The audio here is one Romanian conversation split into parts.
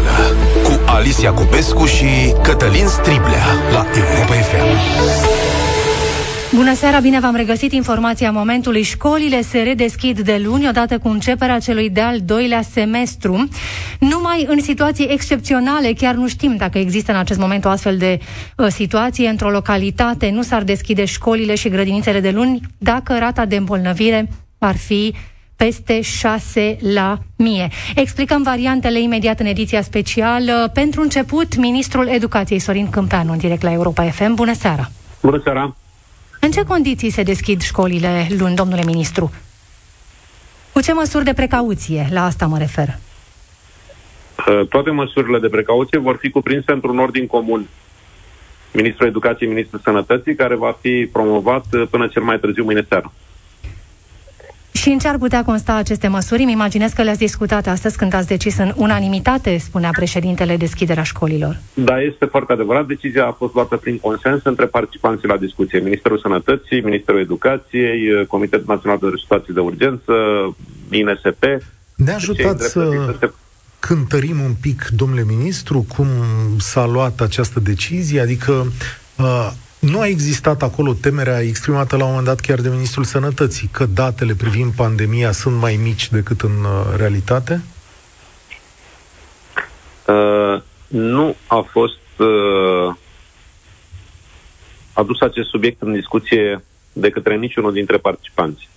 Specială cu Alicia Cupescu și Cătălin Striblea la Europa FM. Bună seara, bine v-am regăsit informația momentului. Școlile se redeschid de luni, odată cu începerea celui de-al doilea semestru. Numai în situații excepționale, chiar nu știm dacă există în acest moment o astfel de uh, situație, într-o localitate nu s-ar deschide școlile și grădinițele de luni dacă rata de îmbolnăvire ar fi peste 6 la mie. Explicăm variantele imediat în ediția specială. Pentru început, Ministrul Educației Sorin Câmpeanu, în direct la Europa FM. Bună seara! Bună seara! În ce condiții se deschid școlile luni, domnule ministru? Cu ce măsuri de precauție? La asta mă refer. Uh, toate măsurile de precauție vor fi cuprinse într-un ordin comun. Ministrul Educației, Ministrul Sănătății, care va fi promovat uh, până cel mai târziu mâine seară. Și în ce ar putea consta aceste măsuri? Îmi imaginez că le-ați discutat astăzi când ați decis în unanimitate, spunea președintele, deschiderea școlilor. Da, este foarte adevărat. Decizia a fost luată prin consens între participanții la discuție. Ministerul Sănătății, Ministerul Educației, Comitetul Național de Situații de Urgență, INSP. Ne ajutați să cântărim un pic, domnule ministru, cum s-a luat această decizie? Adică uh, nu a existat acolo temerea exprimată la un moment dat chiar de Ministrul Sănătății că datele privind pandemia sunt mai mici decât în uh, realitate? Uh, nu a fost uh, adus acest subiect în discuție de către niciunul dintre participanți.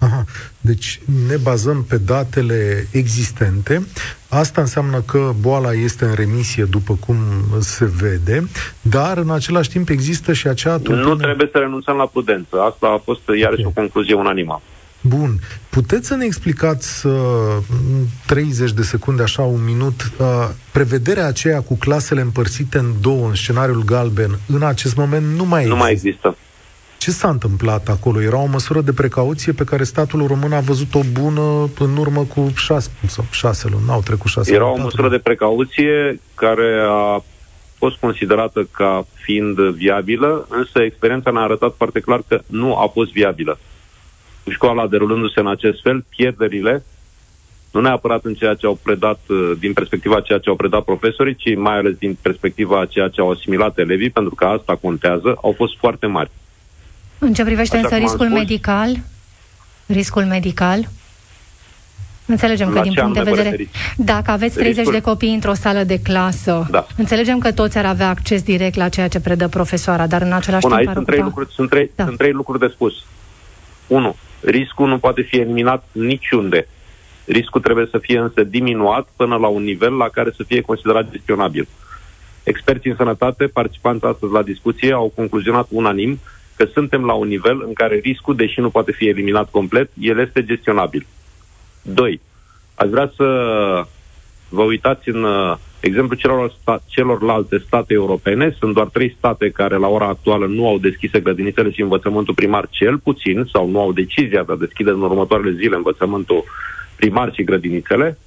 Aha. Deci ne bazăm pe datele existente. Asta înseamnă că boala este în remisie după cum se vede, dar în același timp există și acea tulpină... Nu trebuie să renunțăm la prudență. Asta a fost iarăși okay. o concluzie unanimă. Bun. Puteți să ne explicați uh, 30 de secunde, așa, un minut, uh, prevederea aceea cu clasele împărțite în două, în scenariul galben, în acest moment nu mai există. Nu mai există. Ce s-a întâmplat acolo? Era o măsură de precauție pe care statul român a văzut-o bună în urmă cu șase, sau șase luni, n-au trecut șase Era luni. o măsură de precauție care a fost considerată ca fiind viabilă, însă experiența ne-a arătat foarte clar că nu a fost viabilă. Școala derulându-se în acest fel, pierderile, nu neapărat în ceea ce au predat, din perspectiva ceea ce au predat profesorii, ci mai ales din perspectiva ceea ce au asimilat elevii, pentru că asta contează, au fost foarte mari. În ce privește Așa însă riscul spus, medical, riscul medical, Înțelegem că din punct de vedere... Referit? Dacă aveți 30 riscul... de copii într-o sală de clasă, da. înțelegem că toți ar avea acces direct la ceea ce predă profesoara, dar în același Bun, timp... Aici sunt, trei lucruri, sunt, trei, da. sunt trei lucruri de spus. Unu, riscul nu poate fi eliminat niciunde. Riscul trebuie să fie însă diminuat până la un nivel la care să fie considerat gestionabil. Experții în sănătate, participanți astăzi la discuție, au concluzionat unanim că suntem la un nivel în care riscul, deși nu poate fi eliminat complet, el este gestionabil. Doi, aș vrea să vă uitați în uh, exemplu celor sta- celorlalte state europene. Sunt doar trei state care la ora actuală nu au deschis grădinițele și învățământul primar cel puțin, sau nu au decizia de a deschide în următoarele zile învățământul primar și grădinițele.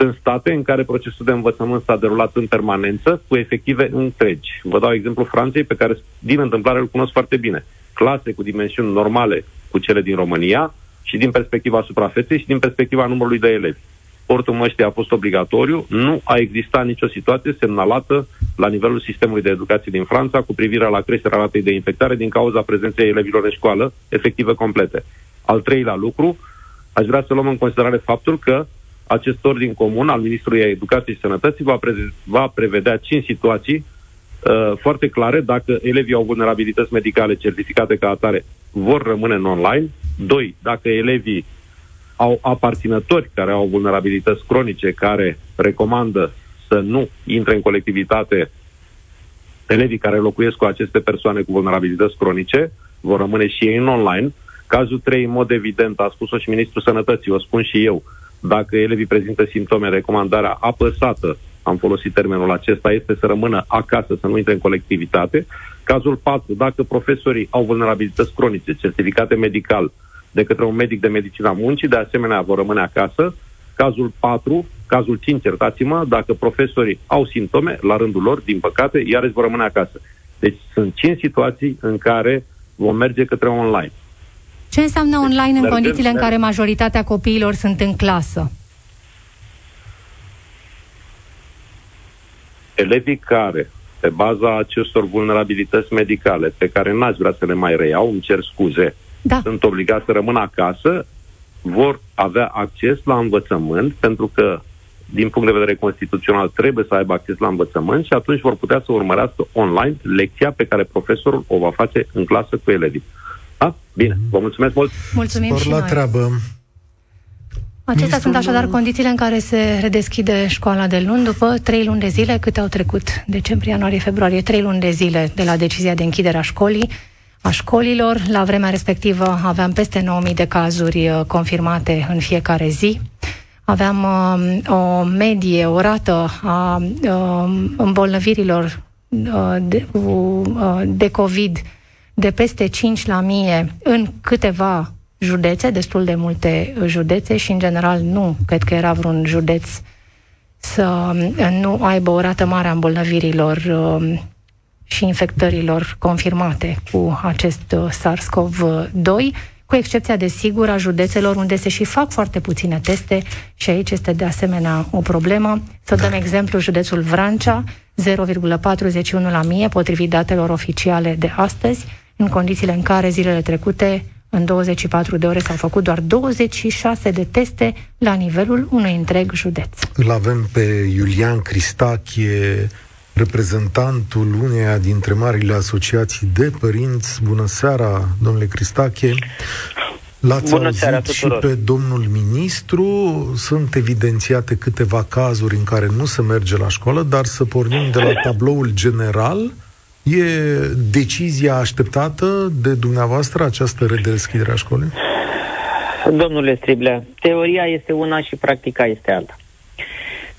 Sunt state în care procesul de învățământ s-a derulat în permanență cu efective întregi. Vă dau exemplu Franței, pe care din întâmplare îl cunosc foarte bine. Clase cu dimensiuni normale cu cele din România și din perspectiva suprafeței și din perspectiva numărului de elevi. Portul măștii a fost obligatoriu, nu a existat nicio situație semnalată la nivelul sistemului de educație din Franța cu privire la creșterea ratei de infectare din cauza prezenței elevilor în școală, efective complete. Al treilea lucru, aș vrea să luăm în considerare faptul că acest ordin comun al Ministrului Educației și Sănătății va, pre- va prevedea cinci situații uh, foarte clare dacă elevii au vulnerabilități medicale certificate ca atare vor rămâne în online. Doi, dacă elevii au aparținători care au vulnerabilități cronice care recomandă să nu intre în colectivitate elevii care locuiesc cu aceste persoane cu vulnerabilități cronice vor rămâne și ei în online. Cazul 3, în mod evident, a spus-o și Ministrul Sănătății, o spun și eu, dacă elevii prezintă simptome, recomandarea apăsată, am folosit termenul acesta, este să rămână acasă, să nu intre în colectivitate. Cazul 4, dacă profesorii au vulnerabilități cronice, certificate medical de către un medic de medicina muncii, de asemenea vor rămâne acasă. Cazul 4, cazul 5, iertați-mă, dacă profesorii au simptome, la rândul lor, din păcate, iarăși vor rămâne acasă. Deci sunt 5 situații în care vom merge către online. Ce înseamnă online în condițiile în care majoritatea copiilor sunt în clasă? elevii care, pe baza acestor vulnerabilități medicale, pe care n-ați vrea să le mai reiau, îmi cer scuze, da. sunt obligați să rămână acasă, vor avea acces la învățământ, pentru că, din punct de vedere constituțional, trebuie să aibă acces la învățământ și atunci vor putea să urmărească online lecția pe care profesorul o va face în clasă cu elevii. Da? Bine, vă mulțumesc mult! Mulțumim Spor și la noi. treabă! Acestea sunt așadar condițiile în care se redeschide școala de luni după trei luni de zile, câte au trecut decembrie, ianuarie, februarie, trei luni de zile de la decizia de închidere a școlii, a școlilor. La vremea respectivă aveam peste 9.000 de cazuri uh, confirmate în fiecare zi. Aveam uh, o medie, o rată a uh, îmbolnăvirilor uh, de, uh, de COVID de peste 5 la mie în câteva județe, destul de multe județe și, în general, nu cred că era vreun județ să nu aibă o rată mare a îmbolnăvirilor um, și infectărilor confirmate cu acest uh, SARS-CoV-2, cu excepția, desigur, a județelor unde se și fac foarte puține teste și aici este de asemenea o problemă. Să dăm exemplu județul Vrancea, 0,41 la mie, potrivit datelor oficiale de astăzi, în condițiile în care zilele trecute în 24 de ore s-au făcut doar 26 de teste la nivelul unui întreg județ. Îl avem pe Iulian Cristache, reprezentantul uneia dintre marile asociații de părinți. Bună seara, domnule Cristache! L-ați Bună auzit și pe domnul ministru. Sunt evidențiate câteva cazuri în care nu se merge la școală, dar să pornim de la tabloul general – E decizia așteptată de dumneavoastră această redeschidere a școlii? Domnule Striblea, teoria este una și practica este alta.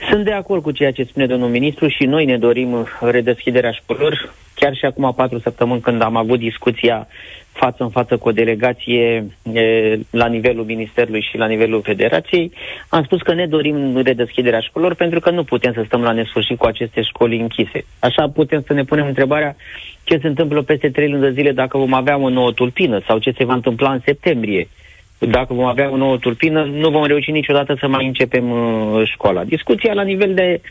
Sunt de acord cu ceea ce spune domnul ministru și noi ne dorim redeschiderea școlilor. Chiar și acum patru săptămâni când am avut discuția față în față cu o delegație e, la nivelul Ministerului și la nivelul Federației, am spus că ne dorim redeschiderea școlilor pentru că nu putem să stăm la nesfârșit cu aceste școli închise. Așa putem să ne punem întrebarea ce se întâmplă peste trei luni de zile dacă vom avea o nouă tulpină sau ce se va întâmpla în septembrie. Dacă vom avea o nouă tulpină, nu vom reuși niciodată să mai începem uh, școala. Discuția la nivel de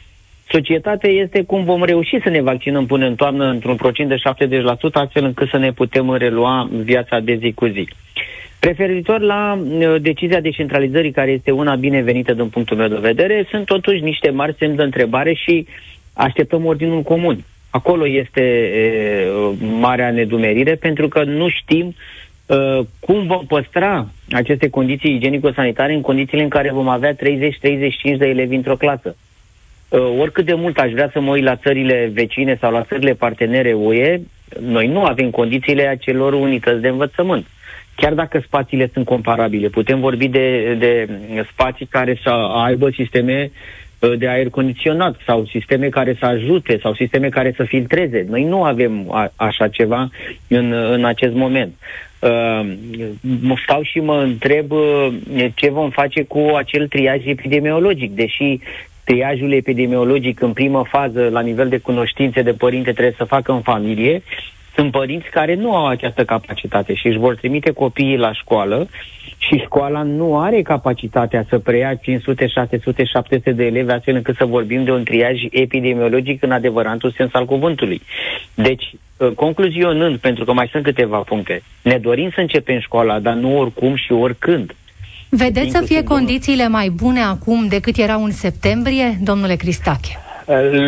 societate este cum vom reuși să ne vaccinăm până în toamnă într-un procent de 70%, astfel încât să ne putem relua viața de zi cu zi. Referitor la uh, decizia descentralizării, care este una binevenită din punctul meu de vedere, sunt totuși niște mari semn de întrebare și așteptăm ordinul comun. Acolo este e, uh, marea nedumerire, pentru că nu știm uh, cum vom păstra aceste condiții igienico-sanitare în condițiile în care vom avea 30-35 de elevi într-o clasă. Uh, oricât de mult aș vrea să mă uit la țările vecine sau la țările partenere UE, noi nu avem condițiile acelor unități de învățământ. Chiar dacă spațiile sunt comparabile, putem vorbi de, de spații care să aibă sisteme uh, de aer condiționat sau sisteme care să ajute sau sisteme care să filtreze. Noi nu avem a, așa ceva în, în acest moment. Uh, mă stau și mă întreb uh, ce vom face cu acel triaj epidemiologic, deși triajul epidemiologic în primă fază, la nivel de cunoștințe de părinte, trebuie să facă în familie, sunt părinți care nu au această capacitate și își vor trimite copiii la școală și școala nu are capacitatea să preia 500, 600, 700 de elevi astfel încât să vorbim de un triaj epidemiologic în adevăratul sens al cuvântului. Deci, ă, concluzionând, pentru că mai sunt câteva puncte, ne dorim să începem școala, dar nu oricum și oricând. Vedeți să fie condițiile mai bune acum decât erau în septembrie, domnule Cristache?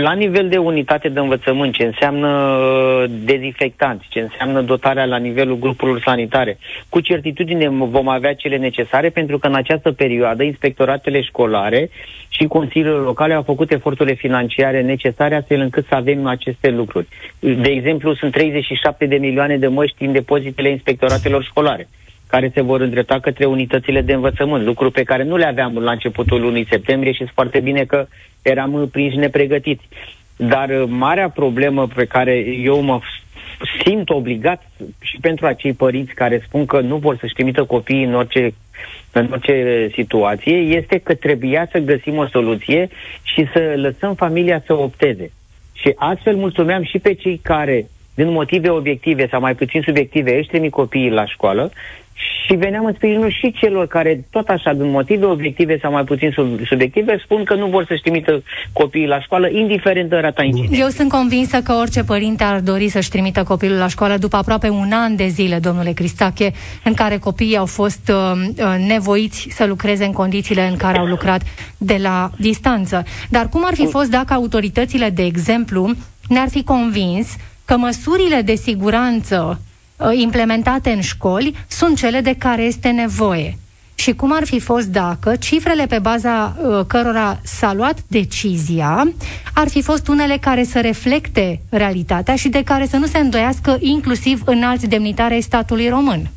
La nivel de unitate de învățământ, ce înseamnă uh, dezinfectanți, ce înseamnă dotarea la nivelul grupurilor sanitare, cu certitudine vom avea cele necesare pentru că în această perioadă inspectoratele școlare și consiliile locale au făcut eforturile financiare necesare astfel încât să avem aceste lucruri. De exemplu, sunt 37 de milioane de măști în depozitele inspectoratelor școlare care se vor îndrepta către unitățile de învățământ, lucru pe care nu le aveam la începutul lunii septembrie și foarte bine că eram prinși nepregătiți. Dar uh, marea problemă pe care eu mă simt obligat și pentru acei părinți care spun că nu vor să-și trimită copiii în orice, în orice situație, este că trebuia să găsim o soluție și să lăsăm familia să opteze. Și astfel mulțumeam și pe cei care, din motive obiective sau mai puțin subiective, își trimit copiii la școală și veneam în sprijinul și celor care, tot așa, din motive obiective sau mai puțin sub, subiective, spun că nu vor să-și trimită copiii la școală, indiferent de rata incidenței. Eu sunt convinsă că orice părinte ar dori să-și trimită copilul la școală după aproape un an de zile, domnule Cristache, în care copiii au fost uh, uh, nevoiți să lucreze în condițiile în care au lucrat de la distanță. Dar cum ar fi fost dacă autoritățile, de exemplu, ne-ar fi convins că măsurile de siguranță Uh, implementate în școli sunt cele de care este nevoie. Și cum ar fi fost dacă cifrele pe baza uh, cărora s-a luat decizia ar fi fost unele care să reflecte realitatea și de care să nu se îndoiască inclusiv în alți demnitari ai statului român?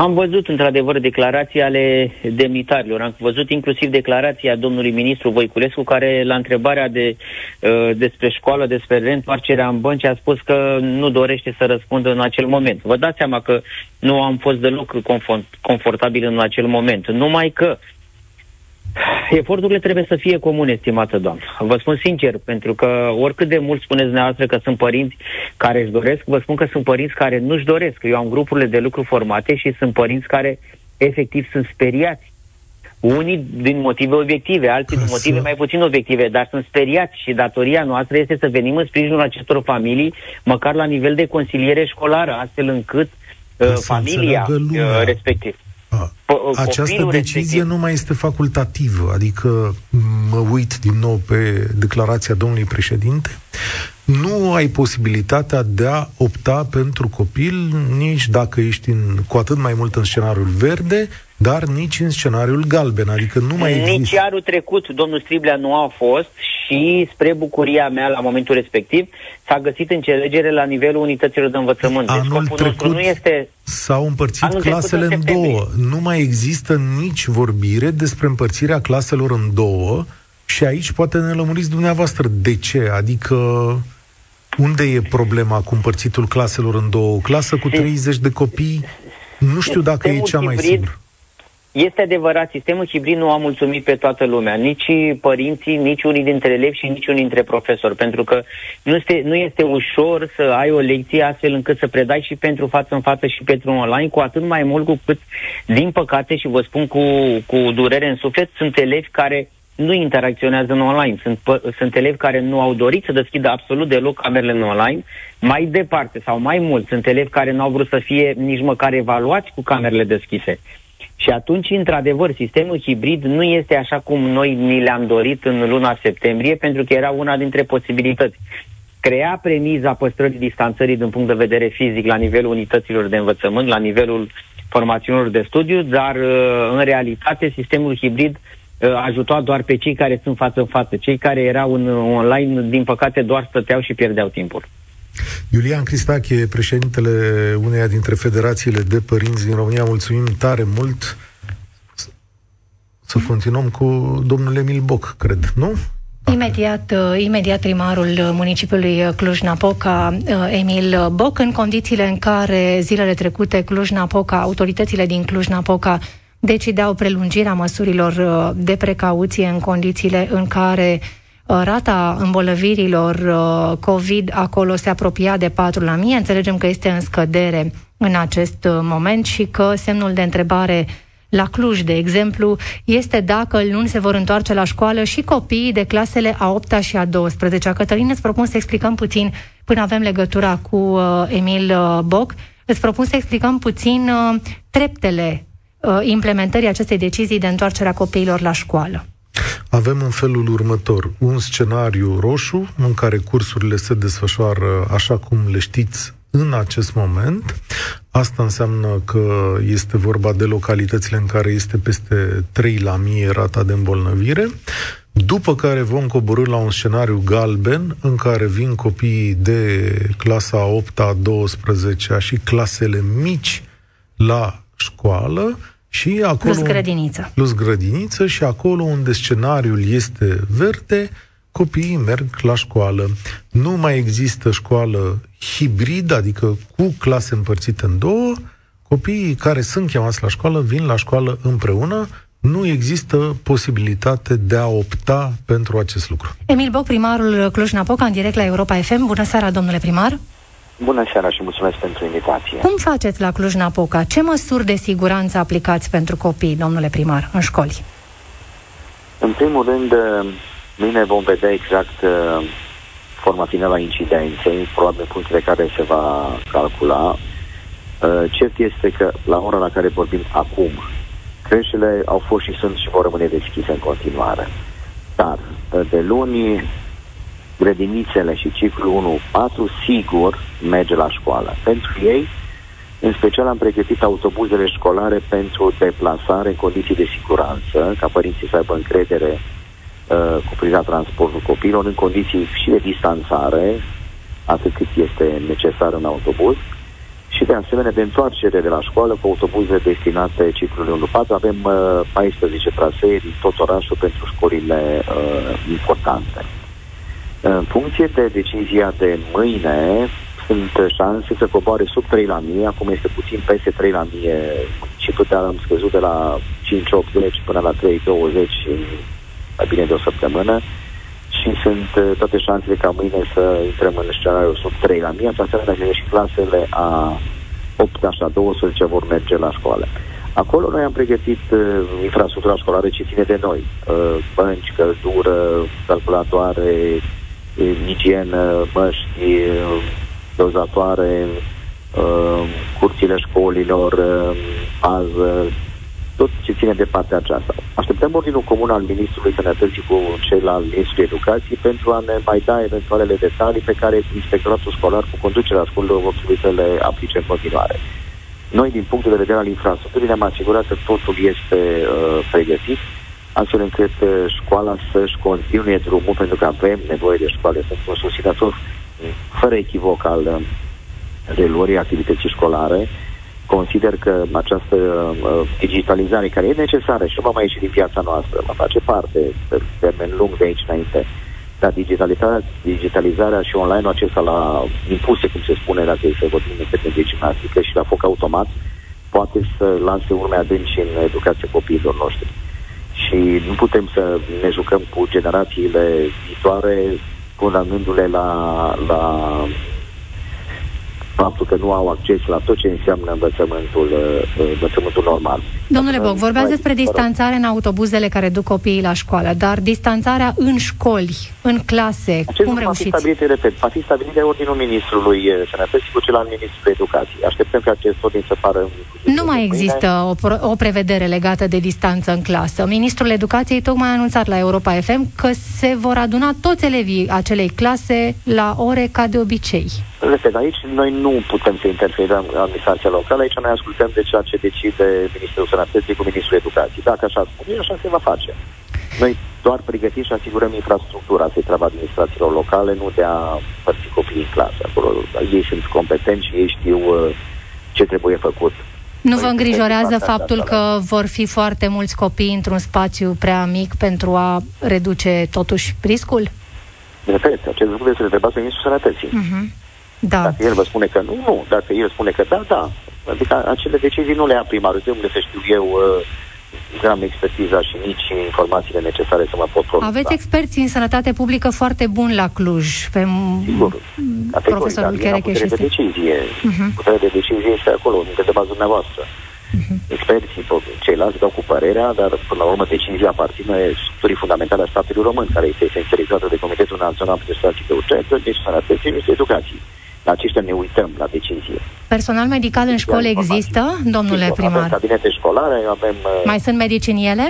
Am văzut, într-adevăr, declarații ale demnitarilor. Am văzut inclusiv declarația domnului ministru Voiculescu, care, la întrebarea de, uh, despre școală, despre reîntoarcerea în bănci, a spus că nu dorește să răspundă în acel moment. Vă dați seama că nu am fost deloc confort, confortabil în acel moment. Numai că Eforturile trebuie să fie comune, estimată doamnă. Vă spun sincer, pentru că oricât de mult spuneți dumneavoastră că sunt părinți care își doresc, vă spun că sunt părinți care nu-și doresc. Eu am grupurile de lucru formate și sunt părinți care efectiv sunt speriați. Unii din motive obiective, alții din motive mai puțin obiective, dar sunt speriați și datoria noastră este să venim în sprijinul acestor familii, măcar la nivel de consiliere școlară, astfel încât uh, familia uh, respectiv această decizie respectiv. nu mai este facultativă, adică mă uit din nou pe declarația domnului președinte, nu ai posibilitatea de a opta pentru copil nici dacă ești în, cu atât mai mult în scenariul verde, dar nici în scenariul galben, adică nu mai există. Nici anul trecut domnul Striblea nu a fost și spre bucuria mea la momentul respectiv s-a găsit înțelegere la nivelul unităților de învățământ. Deci anul deci, trecut nu este... s-au împărțit anul clasele în, în două. Nu mai există nici vorbire despre împărțirea claselor în două și aici poate ne lămuriți dumneavoastră de ce, adică unde e problema cu împărțitul claselor în două? O clasă cu 30 de copii, nu știu dacă e cea mai sigură. Este adevărat, sistemul hibrid nu a mulțumit pe toată lumea, nici părinții, nici unii dintre elevi și nici unii dintre profesori, pentru că nu este, nu este ușor să ai o lecție astfel încât să predai și pentru față în față și pentru online, cu atât mai mult cu cât, din păcate, și vă spun cu, cu durere în suflet, sunt elevi care nu interacționează în online. Sunt, sunt elevi care nu au dorit să deschidă absolut deloc camerele în online. Mai departe sau mai mult, sunt elevi care nu au vrut să fie nici măcar evaluați cu camerele deschise. Și atunci, într-adevăr, sistemul hibrid nu este așa cum noi ni le-am dorit în luna septembrie, pentru că era una dintre posibilități. Crea premiza păstrării distanțării din punct de vedere fizic la nivelul unităților de învățământ, la nivelul formațiunilor de studiu, dar uh, în realitate sistemul hibrid uh, ajuta doar pe cei care sunt față în față. Cei care erau în online, din păcate, doar stăteau și pierdeau timpul. Iulian Cristache, președintele uneia dintre federațiile de părinți din România, mulțumim tare mult. Să continuăm cu domnul Emil Boc, cred, nu? Imediat, uh, imediat primarul municipiului Cluj-Napoca, uh, Emil Boc, în condițiile în care zilele trecute Cluj-Napoca, autoritățile din Cluj-Napoca decideau prelungirea măsurilor uh, de precauție în condițiile în care Uh, rata îmbolnăvirilor uh, COVID acolo se apropia de 4 la mie. Înțelegem că este în scădere în acest uh, moment și că semnul de întrebare la Cluj, de exemplu, este dacă luni se vor întoarce la școală și copiii de clasele a 8 și a 12 Cătălin, îți propun să explicăm puțin, până avem legătura cu uh, Emil uh, Boc, îți propun să explicăm puțin uh, treptele uh, implementării acestei decizii de întoarcere a copiilor la școală avem în felul următor. Un scenariu roșu în care cursurile se desfășoară așa cum le știți în acest moment. Asta înseamnă că este vorba de localitățile în care este peste 3 la mie rata de îmbolnăvire, după care vom coborâ la un scenariu galben în care vin copiii de clasa 8 a 12 și clasele mici la școală și acolo, plus grădiniță. Plus grădiniță și acolo unde scenariul este verde, copiii merg la școală. Nu mai există școală hibridă, adică cu clase împărțite în două. Copiii care sunt chemați la școală vin la școală împreună. Nu există posibilitate de a opta pentru acest lucru. Emil Boc, primarul Cluj-Napoca, în direct la Europa FM. Bună seara, domnule primar! Bună seara și mulțumesc pentru invitație. Cum faceți la Cluj-Napoca? Ce măsuri de siguranță aplicați pentru copii, domnule primar, în școli? În primul rând, mâine vom vedea exact uh, forma finală a incidenței, probabil punctele care se va calcula. Uh, cert este că la ora la care vorbim acum, creșele au fost și sunt și vor rămâne deschise în continuare. Dar uh, de luni grădinițele și ciclul 1-4 sigur merge la școală. Pentru ei, în special am pregătit autobuzele școlare pentru deplasare în condiții de siguranță, ca părinții să aibă încredere uh, cu privirea transportul copiilor în condiții și de distanțare, atât cât este necesar în autobuz, și de asemenea de întoarcere de la școală cu autobuze destinate ciclului 1-4. Avem uh, 14 trasee din tot orașul pentru școlile uh, importante. În funcție de decizia de mâine, sunt șanse să coboare sub 3 la mie, acum este puțin peste 3 la mie și putea am scăzut de la 5-80 până la 3-20 în mai bine de o săptămână și sunt uh, toate șansele ca mâine să intrăm în scenariul sub 3 la mie, asta înseamnă că și clasele a 8 așa 12 vor merge la școală. Acolo noi am pregătit uh, infrastructura școlară ce ține de noi. Uh, bănci, căldură, calculatoare, igienă, măști, dozatoare, uh, curțile școlilor, uh, ază, tot ce ține de partea aceasta. Așteptăm ordinul comun al Ministrului Sănătății cu cel al Ministrului Educației pentru a ne mai da eventualele detalii pe care Inspectoratul Școlar cu conducerea școlilor vor trebui să le aplice în continuare. Noi, din punct de vedere al infrastructurii, ne-am asigurat că totul este uh, pregătit astfel încât uh, școala să-și continue drumul, pentru că avem nevoie de școală. Sunt un susținător fără echivoc al uh, reluării activității școlare. Consider că această uh, digitalizare, care e necesară și nu va mai ieși din viața noastră, va face parte pe termen lung de aici înainte, dar digitalizarea, digitalizarea și online-ul acesta la impuse, cum se spune, dacă e să vorbim în termen de gimnastică și la foc automat, poate să lase urme adânci în educația copiilor noștri și nu putem să ne jucăm cu generațiile viitoare condamnându-le la, la faptul că nu au acces la tot ce înseamnă învățământul, uh, învățământul normal. Domnule Boc, vorbeați despre distanțare în autobuzele care duc copiii la școală, dar distanțarea în școli, în clase, Acest cum reușiți? Va fi stabilit, repet, va fi stabilit de ordinul Ministrului uh, Sănătății cu cel al Ministrului Educației. Așteptăm ca acest ordin să pară... Nu mai există o, o prevedere legată de distanță în clasă. Ministrul Educației tocmai a anunțat la Europa FM că se vor aduna toți elevii acelei clase la ore ca de obicei. Repet, aici noi nu putem să interferăm în administrația locală, aici noi ascultăm de ceea ce decide Ministerul Sănătății cu Ministrul Educației. Dacă așa spune, așa se va face. Noi doar pregătim și asigurăm infrastructura, să-i treaba administrațiilor locale, nu de a părți copiii în clasă. Acolo ei sunt competenți și ei știu uh, ce trebuie făcut. Nu vă îngrijorează faptul că vor fi foarte mulți copii într-un spațiu prea mic pentru a reduce totuși riscul? Repet, acest lucru este întrebat să Ministrul Sănătății. Uh-huh. Da. Dacă el vă spune că nu, nu. Dacă el spune că da, da. Adică acele decizii nu le ia primarul. De unde să știu eu uh, am expertiza și nici informațiile necesare să mă pot pronunța. Aveți experți în sănătate publică foarte buni la Cluj, pe Sigur. profesorul Chereche și de decizie. Uh-huh. Puterea de decizie este acolo, încă de bază dumneavoastră. Uh-huh. Experții, ceilalți dau cu părerea, dar până la urmă decizia aparține structurii fundamentale a statului român, care este esențializată de Comitetul Național de Situații de Urgență, deci sănătății și educației la aceștia ne uităm la decizie. Personal medical în școli există, domnule Sigur, primar? Avem cabinete școlare, avem... Uh, Mai sunt medici în ele?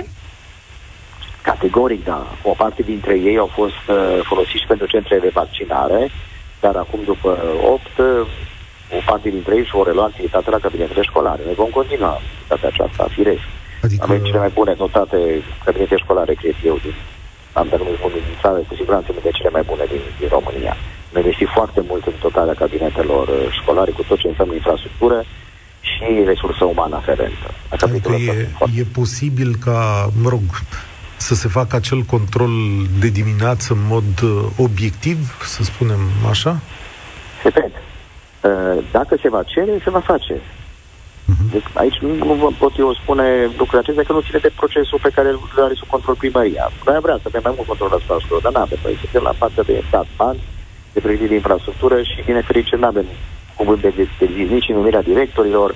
Categoric, da. O parte dintre ei au fost uh, folosiți pentru centrele de vaccinare, dar acum, după 8, uh, o parte dintre ei și vor relua activitatea la cabinetele școlare. Noi vom continua activitatea aceasta, firesc. Adică... Avem cele mai bune notate cabinete școlare, cred eu, din am denumit din țară, cu siguranță de cele mai bune din, din România ne investi foarte mult în dotarea cabinetelor uh, școlare cu tot ce înseamnă infrastructură și resursă umană aferentă. Adică e, e posibil ca, mă rog, să se facă acel control de dimineață în mod uh, obiectiv, să spunem așa? Repet, uh, dacă se va cere, se va face. Uh-huh. Deci aici nu, nu vă pot eu spune lucrurile acestea că nu ține de procesul pe care îl are sub control primăria. Noi vrea să avem mai mult control asupra școlilor, dar nu avem. Noi suntem la partea de stat bani, de pregătire de infrastructură și, din nefericire, nu avem cuvânt de, de, de zis, nici în numirea directorilor,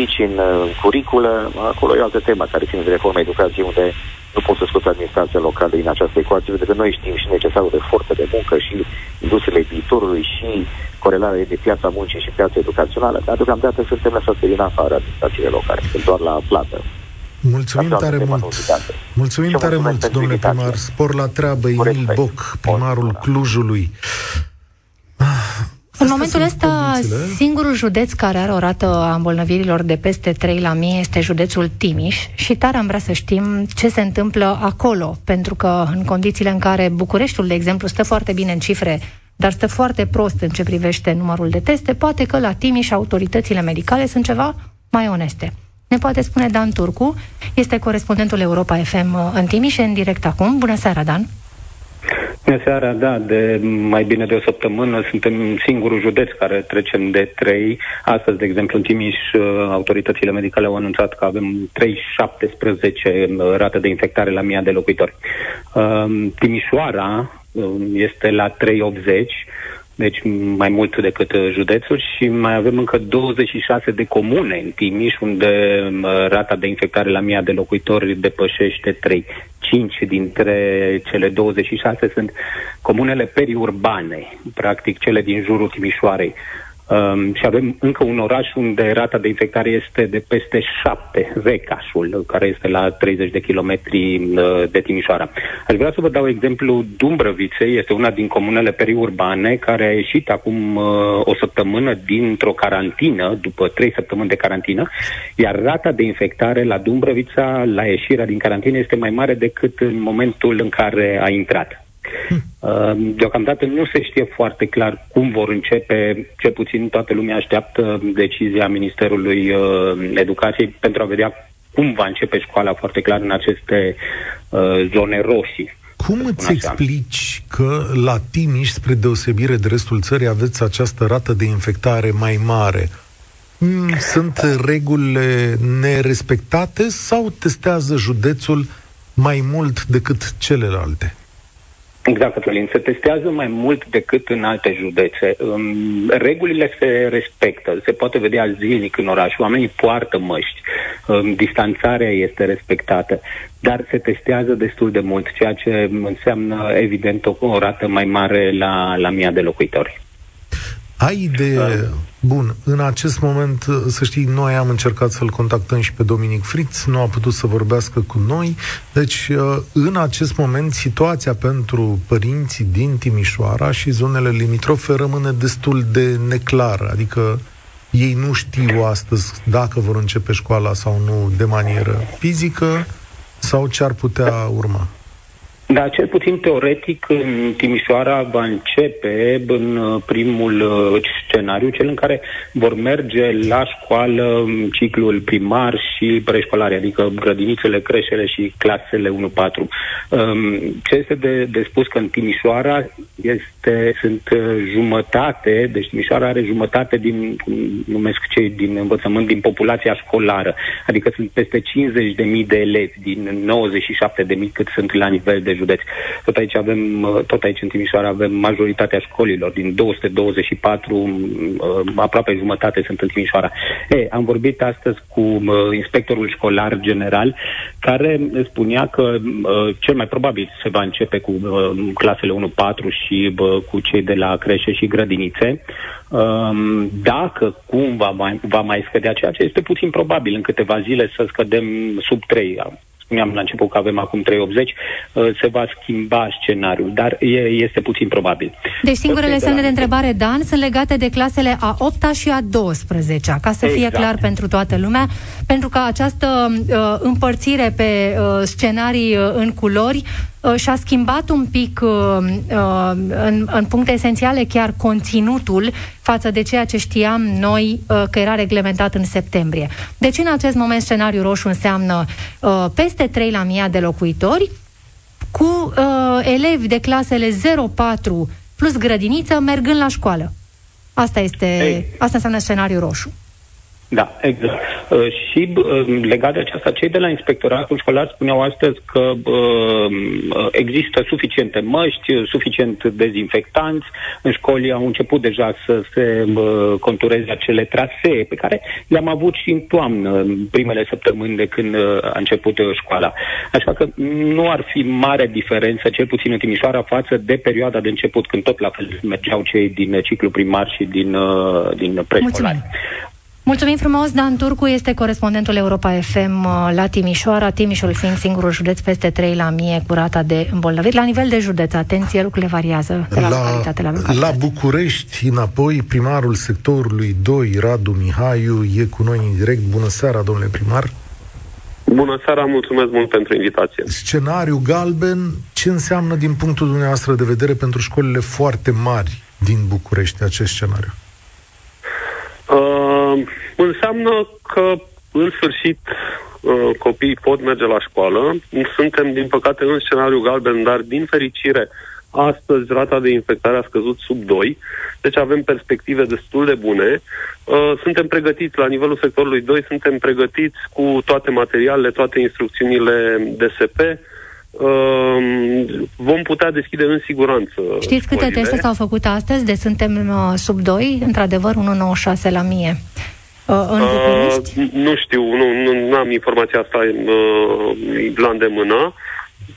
nici în uh, curiculă. Acolo e o altă temă care ține de reforma educației, unde nu pot să scot administrația locală din această ecuație, pentru că noi știm și necesarul de forță de muncă și industriile viitorului și corelarea de piața muncii și piața educațională, dar deocamdată suntem lăsați din afară administrațiile locale, sunt doar la plată. Mulțumim tare mult. Mulțumim tare mult, domnule primar. Spor la treabă, Emil Boc, primarul Clujului. În momentul ăsta, singurul județ care are o rată a îmbolnăvirilor de peste 3 la mie este județul Timiș și tare am vrea să știm ce se întâmplă acolo, pentru că în condițiile în care Bucureștiul, de exemplu, stă foarte bine în cifre, dar stă foarte prost în ce privește numărul de teste, poate că la Timiș autoritățile medicale sunt ceva mai oneste. Ne poate spune Dan Turcu, este corespondentul Europa FM în Timiș, în direct acum. Bună seara, Dan! Bună seara, da, de mai bine de o săptămână suntem singurul județ care trecem de 3. Astăzi, de exemplu, în Timiș, uh, autoritățile medicale au anunțat că avem 3,17 uh, rate de infectare la mii de locuitori. Uh, Timișoara este la 3,80 deci mai mult decât uh, județul și mai avem încă 26 de comune în Timiș unde uh, rata de infectare la mii de locuitori depășește 3. 5 dintre cele 26 sunt comunele periurbane, practic cele din jurul Timișoarei. Um, și avem încă un oraș unde rata de infectare este de peste 7, Vecașul, care este la 30 de kilometri uh, de Timișoara. Aș vrea să vă dau exemplu Dumbrăviței, este una din comunele periurbane care a ieșit acum uh, o săptămână dintr-o carantină, după 3 săptămâni de carantină, iar rata de infectare la Dumbrăvița, la ieșirea din carantină, este mai mare decât în momentul în care a intrat. Hm. Deocamdată nu se știe foarte clar cum vor începe, cel puțin toată lumea așteaptă decizia Ministerului uh, Educației pentru a vedea cum va începe școala foarte clar în aceste uh, zone roșii. Cum îți explici că la Timiș, spre deosebire de restul țării, aveți această rată de infectare mai mare? Hmm, sunt regulile nerespectate sau testează județul mai mult decât celelalte? Exact, Cătălin. Se testează mai mult decât în alte județe. Regulile se respectă, se poate vedea zilnic în oraș. Oamenii poartă măști, distanțarea este respectată, dar se testează destul de mult, ceea ce înseamnă, evident, o, o rată mai mare la, la mii de locuitori. Ai idee, bun, în acest moment, să știi, noi am încercat să-l contactăm și pe Dominic Fritz, nu a putut să vorbească cu noi, deci în acest moment situația pentru părinții din Timișoara și zonele limitrofe rămâne destul de neclară, adică ei nu știu astăzi dacă vor începe școala sau nu de manieră fizică sau ce ar putea urma. Da, cel puțin teoretic, în Timișoara va începe în uh, primul uh, scenariu, cel în care vor merge la școală ciclul primar și preșcolare, adică grădinițele, creșele și clasele 1-4. Um, ce este de, de spus că în Timișoara este, sunt uh, jumătate, deci Timișoara are jumătate din, cum numesc cei din învățământ, din populația școlară, adică sunt peste 50.000 de elevi din 97.000 cât sunt la nivel de județ. Tot aici avem, tot aici în Timișoara avem majoritatea școlilor, din 224, uh, aproape jumătate sunt în Timișoara. E, am vorbit astăzi cu uh, inspectorul școlar general, care spunea că uh, cel mai probabil se va începe cu clasele 1-4 și cu cei de la creșe și grădinițe. Um, dacă cumva mai, va mai scădea ceea ce este puțin probabil în câteva zile să scădem sub 3 spuneam la început că avem acum 3,80, uh, se va schimba scenariul, dar e, este puțin probabil. Deci singurele semne de, de întrebare, Dan, sunt legate de clasele a 8 și a 12 ca să exact. fie clar pentru toată lumea, pentru că această uh, împărțire pe uh, scenarii uh, în culori Uh, și-a schimbat un pic uh, uh, în, în puncte esențiale chiar conținutul față de ceea ce știam noi că era reglementat în septembrie. Deci în acest moment scenariul roșu înseamnă peste 3 la mii de locuitori cu elevi de clasele 0-4 plus grădiniță mergând la școală. Asta este, Ei. asta înseamnă scenariul roșu. Da, exact. Uh, și uh, legat de aceasta, cei de la Inspectoratul Școlar spuneau astăzi că uh, există suficiente măști, suficient dezinfectanți. În școli au început deja să se uh, contureze acele trasee pe care le-am avut și în toamnă, în primele săptămâni de când uh, a început uh, școala. Așa că nu ar fi mare diferență, cel puțin în Timișoara, față de perioada de început, când tot la fel mergeau cei din ciclu primar și din, uh, din preșcolari. Mulțumim frumos, Dan Turcu este corespondentul Europa FM uh, la Timișoara, Timișul fiind singurul județ peste 3 la mie cu rata de îmbolnăviri. La nivel de județ, atenție, lucrurile variază de la, la localitate la localitate. La București, înapoi, primarul sectorului 2, Radu Mihaiu, e cu noi în direct. Bună seara, domnule primar! Bună seara, mulțumesc mult pentru invitație. Scenariu galben, ce înseamnă din punctul dumneavoastră de vedere pentru școlile foarte mari din București acest scenariu? Uh, înseamnă că, în sfârșit, uh, copiii pot merge la școală. Suntem, din păcate, în scenariu galben, dar, din fericire, astăzi rata de infectare a scăzut sub 2, deci avem perspective destul de bune. Uh, suntem pregătiți la nivelul sectorului 2, suntem pregătiți cu toate materialele, toate instrucțiunile DSP, Uh, vom putea deschide în siguranță. Știți câte teste s-au făcut astăzi de suntem uh, sub 2? Într-adevăr, 1,96 la mie. Uh, în București? Uh, nu știu, nu, nu am informația asta uh, la îndemână.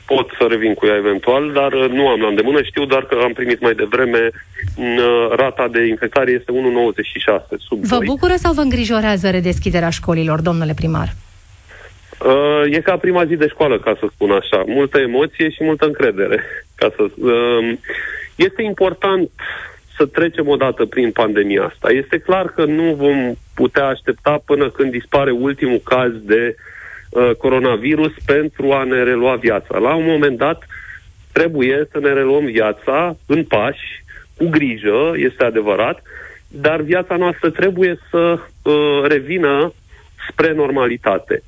Pot să revin cu ea eventual, dar uh, nu am la îndemână. Știu doar că am primit mai devreme uh, rata de infectare este 1,96 sub Vă 2. bucură sau vă îngrijorează redeschiderea școlilor, domnule primar? Uh, e ca prima zi de școală, ca să spun așa. Multă emoție și multă încredere. Ca să, uh, este important să trecem odată prin pandemia asta. Este clar că nu vom putea aștepta până când dispare ultimul caz de uh, coronavirus pentru a ne relua viața. La un moment dat trebuie să ne reluăm viața în pași, cu grijă, este adevărat, dar viața noastră trebuie să uh, revină spre normalitate.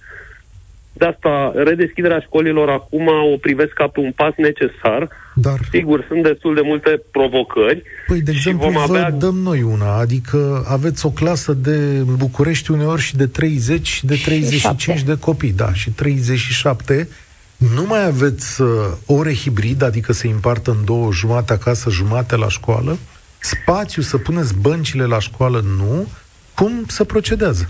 De asta, redeschiderea școlilor acum o privesc ca pe un pas necesar. Dar... Sigur, sunt destul de multe provocări. Păi, de exemplu, vom avea... vă dăm noi una, adică aveți o clasă de București uneori și de 30 și de 35 de copii, da, și 37. Nu mai aveți uh, ore hibrid, adică se împartă în două, jumate acasă, jumate la școală? Spațiu să puneți băncile la școală, nu? Cum se procedează?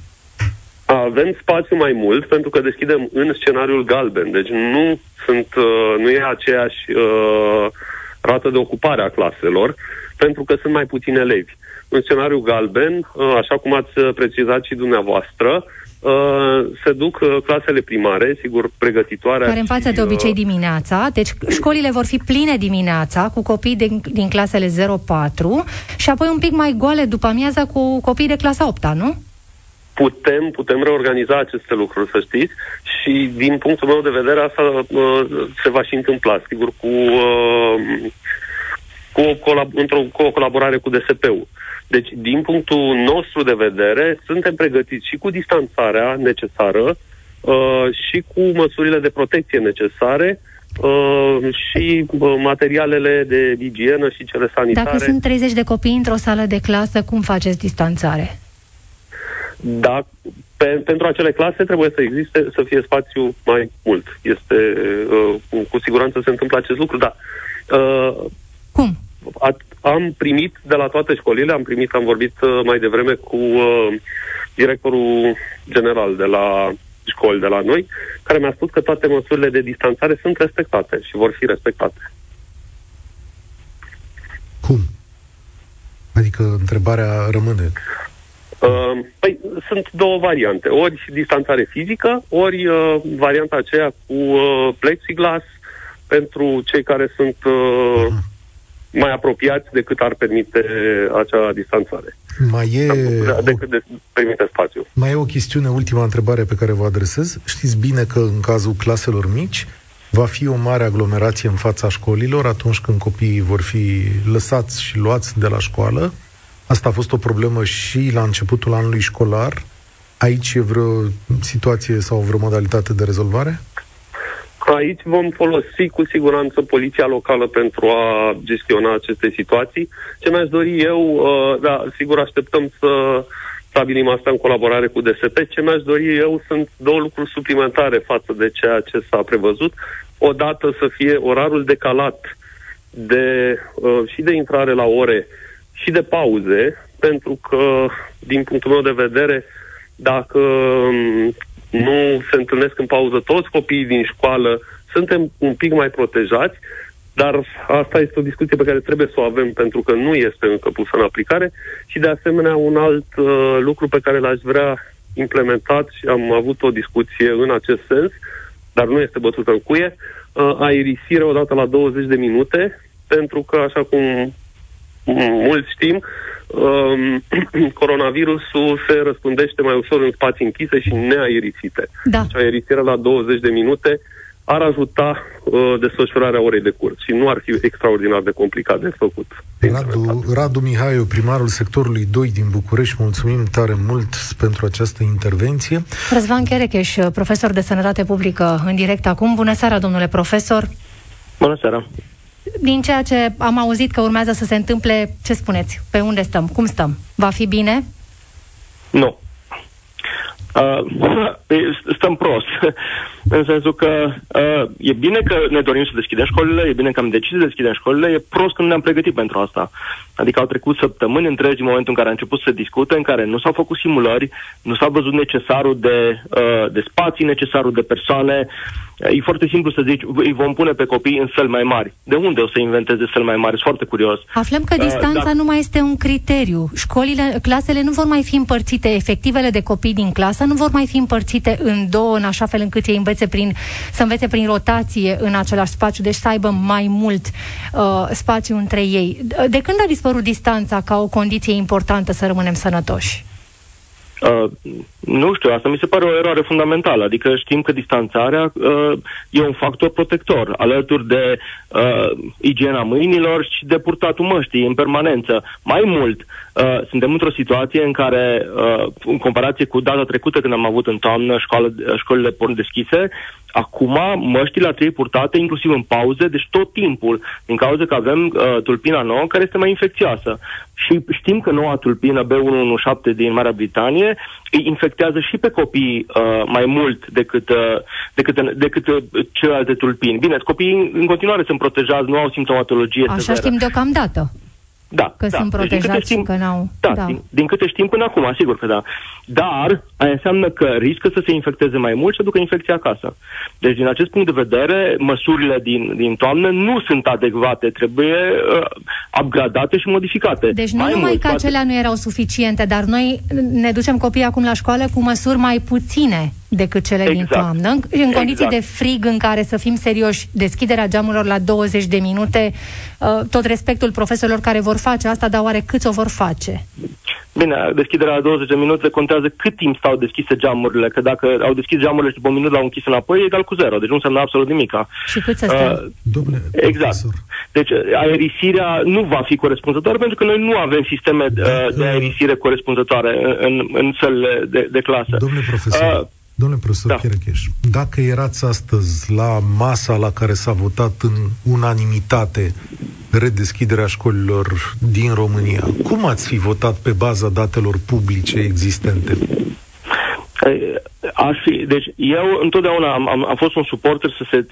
Avem spațiu mai mult pentru că deschidem în scenariul galben, deci nu sunt, uh, nu e aceeași uh, rată de ocupare a claselor, pentru că sunt mai puțini elevi. În scenariul galben, uh, așa cum ați precizat și dumneavoastră, Uh, se duc uh, clasele primare, sigur, pregătitoare. Care în față de obicei dimineața, deci școlile vor fi pline dimineața cu copii din, din clasele 0-4 și apoi un pic mai goale după amiaza cu copii de clasa 8 nu? Putem, putem reorganiza aceste lucruri, să știți, și din punctul meu de vedere asta uh, se va și întâmpla, sigur, cu, uh, cu, o colab- într-o, cu o colaborare cu DSP-ul. Deci, din punctul nostru de vedere, suntem pregătiți și cu distanțarea necesară uh, și cu măsurile de protecție necesare uh, și uh, materialele de igienă și cele sanitare. Dacă sunt 30 de copii într-o sală de clasă, cum faceți distanțare? Da, pe, pentru acele clase trebuie să existe, să fie spațiu mai mult. Este, uh, cu, cu siguranță se întâmplă acest lucru, da. Uh, Cum? A, am primit de la toate școlile, am primit, am vorbit uh, mai devreme cu uh, directorul general de la școli de la noi, care mi-a spus că toate măsurile de distanțare sunt respectate și vor fi respectate. Cum? Adică întrebarea rămâne. Uh, păi sunt două variante. Ori distanțare fizică, ori uh, varianta aceea cu uh, plexiglas pentru cei care sunt uh, mai apropiați decât ar permite acea distanțare. Mai e decât de, permite spațiu. Mai e o chestiune, ultima întrebare pe care vă adresez. Știți bine că în cazul claselor mici va fi o mare aglomerație în fața școlilor atunci când copiii vor fi lăsați și luați de la școală Asta a fost o problemă și la începutul anului școlar. Aici e vreo situație sau vreo modalitate de rezolvare? Aici vom folosi cu siguranță poliția locală pentru a gestiona aceste situații. Ce mi-aș dori eu, uh, da, sigur așteptăm să stabilim asta în colaborare cu DSP. Ce mi-aș dori eu sunt două lucruri suplimentare față de ceea ce s-a prevăzut. Odată să fie orarul decalat de, uh, și de intrare la ore și de pauze, pentru că, din punctul meu de vedere, dacă um, nu se întâlnesc în pauză toți copiii din școală, suntem un pic mai protejați, dar asta este o discuție pe care trebuie să o avem pentru că nu este încă pusă în aplicare. Și de asemenea un alt uh, lucru pe care l-aș vrea implementat și am avut o discuție în acest sens, dar nu este bătută în cuie, uh, aerisire odată la 20 de minute, pentru că, așa cum mulți știm, um, coronavirusul se răspândește mai ușor în spații închise și neaerisite. Da. Deci aerisire la 20 de minute ar ajuta uh, desfășurarea orei de curs și nu ar fi extraordinar de complicat de făcut. Radu, Radu Mihaiu, primarul sectorului 2 din București, mulțumim tare mult pentru această intervenție. Răzvan Cherecheș, profesor de sănătate publică, în direct acum. Bună seara, domnule profesor! Bună seara! Din ceea ce am auzit că urmează să se întâmple, ce spuneți? Pe unde stăm? Cum stăm? Va fi bine? Nu. Uh, stăm prost. în sensul că uh, e bine că ne dorim să deschidem școlile, e bine că am decis să deschidem școlile, e prost că nu ne-am pregătit pentru asta. Adică au trecut săptămâni întregi în momentul în care a început să discute, în care nu s-au făcut simulări, nu s-a văzut necesarul de, uh, de spații, necesarul de persoane, E foarte simplu să zici, îi vom pune pe copii în săli mai mari. De unde o să inventeze săli mai mari? Sunt foarte curios. Aflăm că uh, distanța uh, da. nu mai este un criteriu. Școlile, clasele nu vor mai fi împărțite, efectivele de copii din clasă nu vor mai fi împărțite în două, în așa fel încât ei învețe prin, să învețe prin rotație în același spațiu, deci să aibă mai mult uh, spațiu între ei. De când a dispărut distanța ca o condiție importantă să rămânem sănătoși? Uh, nu știu, asta mi se pare o eroare fundamentală. Adică știm că distanțarea uh, e un factor protector, alături de uh, igiena mâinilor și de purtatul măștii în permanență. Mai mult, uh, suntem într-o situație în care, uh, în comparație cu data trecută când am avut în toamnă școală, școlile porn deschise, acum măștile ar trebui purtate inclusiv în pauze, deci tot timpul, din cauza că avem uh, tulpina nouă care este mai infecțioasă. Și știm că noua tulpină B117 din Marea Britanie îi infectează și pe copii uh, mai mult decât, uh, decât, decât uh, celelalte tulpini. Bine, copiii în continuare sunt protejați, nu au simptomatologie Așa severă. știm deocamdată. Da, că da. sunt protejați deci, știm, că n-au... Da, da. Din, din câte știm până acum, sigur că da. Dar aia înseamnă că riscă să se infecteze mai mult și să ducă infecția acasă. Deci, din acest punct de vedere, măsurile din, din toamnă nu sunt adecvate, trebuie uh, upgradate și modificate. Deci nu mai numai mult, că poate... acelea nu erau suficiente, dar noi ne ducem copiii acum la școală cu măsuri mai puține decât cele exact. din toamnă. În, în condiții exact. de frig în care, să fim serioși, deschiderea geamurilor la 20 de minute, uh, tot respectul profesorilor care vor face asta, dar oare câți o vor face? Bine, deschiderea la 20 de minute contează cât timp stau deschise geamurile, că dacă au deschis geamurile și după un minut l-au închis înapoi, e egal cu zero, deci nu înseamnă absolut nimic. Și cât să stea? Uh, exact. Deci aerisirea nu va fi corespunzătoare pentru că noi nu avem sisteme uh, de aerisire corespunzătoare în, în, în sălile de, de clasă. Domnule profesor, uh, Domnule profesor da. Cherecheș, dacă erați astăzi la masa la care s-a votat în unanimitate redeschiderea școlilor din România, cum ați fi votat pe baza datelor publice existente? Aș fi, deci eu întotdeauna am, am, am fost un suporter să, se,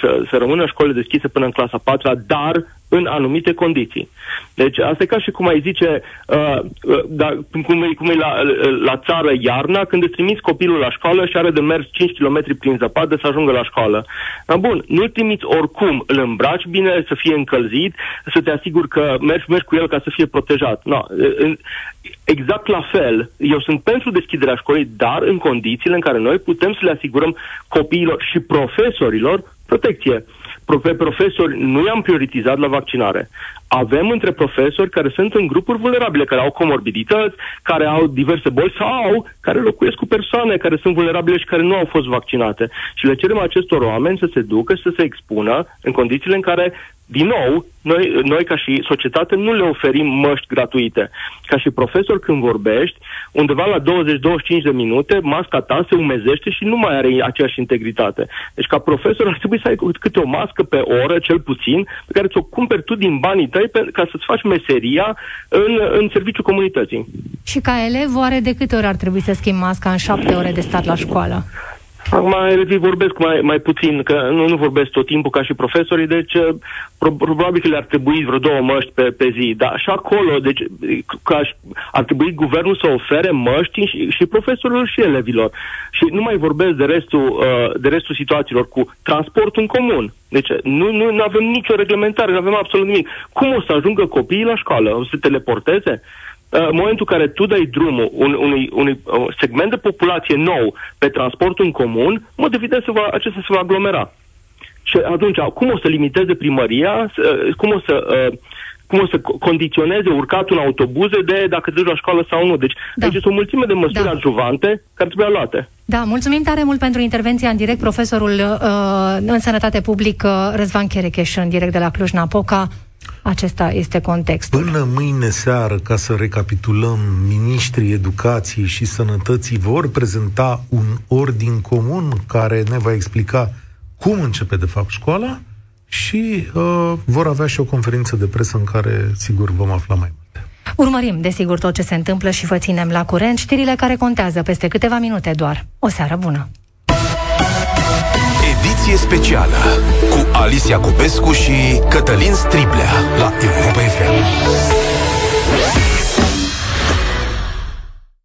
să, să rămână școlile deschise până în clasa 4 dar în anumite condiții. Deci asta e ca și cum ai zice, uh, uh, da, cum, e, cum e la, la țară iarna, când îți trimiți copilul la școală și are de mers 5 km prin zăpadă să ajungă la școală. Dar bun, nu-l trimiți oricum, îl îmbraci bine, să fie încălzit, să te asiguri că mergi, mergi cu el ca să fie protejat. No, exact la fel, eu sunt pentru deschiderea școlii, dar în condițiile în care noi putem să le asigurăm copiilor și profesorilor protecție pe profesori nu i-am prioritizat la vaccinare. Avem între profesori care sunt în grupuri vulnerabile, care au comorbidități, care au diverse boli sau care locuiesc cu persoane care sunt vulnerabile și care nu au fost vaccinate. Și le cerem acestor oameni să se ducă și să se expună în condițiile în care din nou, noi, noi ca și societate nu le oferim măști gratuite. Ca și profesor când vorbești, undeva la 20-25 de minute, masca ta se umezește și nu mai are aceeași integritate. Deci ca profesor ar trebui să ai câte o mască pe oră, cel puțin, pe care ți-o cumperi tu din banii tăi vrei pe, ca să-ți faci meseria în, în serviciul comunității. Și ca elev, oare de câte ori ar trebui să schimbi masca în șapte ore de stat la școală? Acum elevii vorbesc mai, mai puțin, că nu, nu vorbesc tot timpul ca și profesorii, deci uh, pro, probabil că le-ar trebui vreo două măști pe, pe zi. Dar și acolo, deci ca, ar trebui guvernul să ofere măști și, și profesorilor și elevilor. Și nu mai vorbesc de restul, uh, de restul situațiilor cu transportul în comun. Deci nu, nu, nu avem nicio reglementare, nu avem absolut nimic. Cum o să ajungă copiii la școală? O să se teleporteze? În momentul în care tu dai drumul un, unui, unui segment de populație nou pe transportul în comun, mod evident se va, acesta se va aglomera. Și atunci, cum o să limiteze primăria, cum o să, cum o să condiționeze urcatul în autobuze de dacă te duci la școală sau nu. Deci da. aici sunt o mulțime de măsuri da. adjuvante care trebuie luate. Da, mulțumim tare mult pentru intervenția în direct, profesorul uh, în sănătate publică Răzvan Cherecheș, în direct de la Cluj-Napoca. Acesta este contextul. Până mâine seară, ca să recapitulăm, ministrii educației și sănătății vor prezenta un ordin comun care ne va explica cum începe de fapt școala și uh, vor avea și o conferință de presă în care, sigur, vom afla mai multe. Urmărim, desigur, tot ce se întâmplă și vă ținem la curent știrile care contează peste câteva minute doar. O seară bună! ediție specială cu Alicia Cupescu și Cătălin Striblea la Europa FM.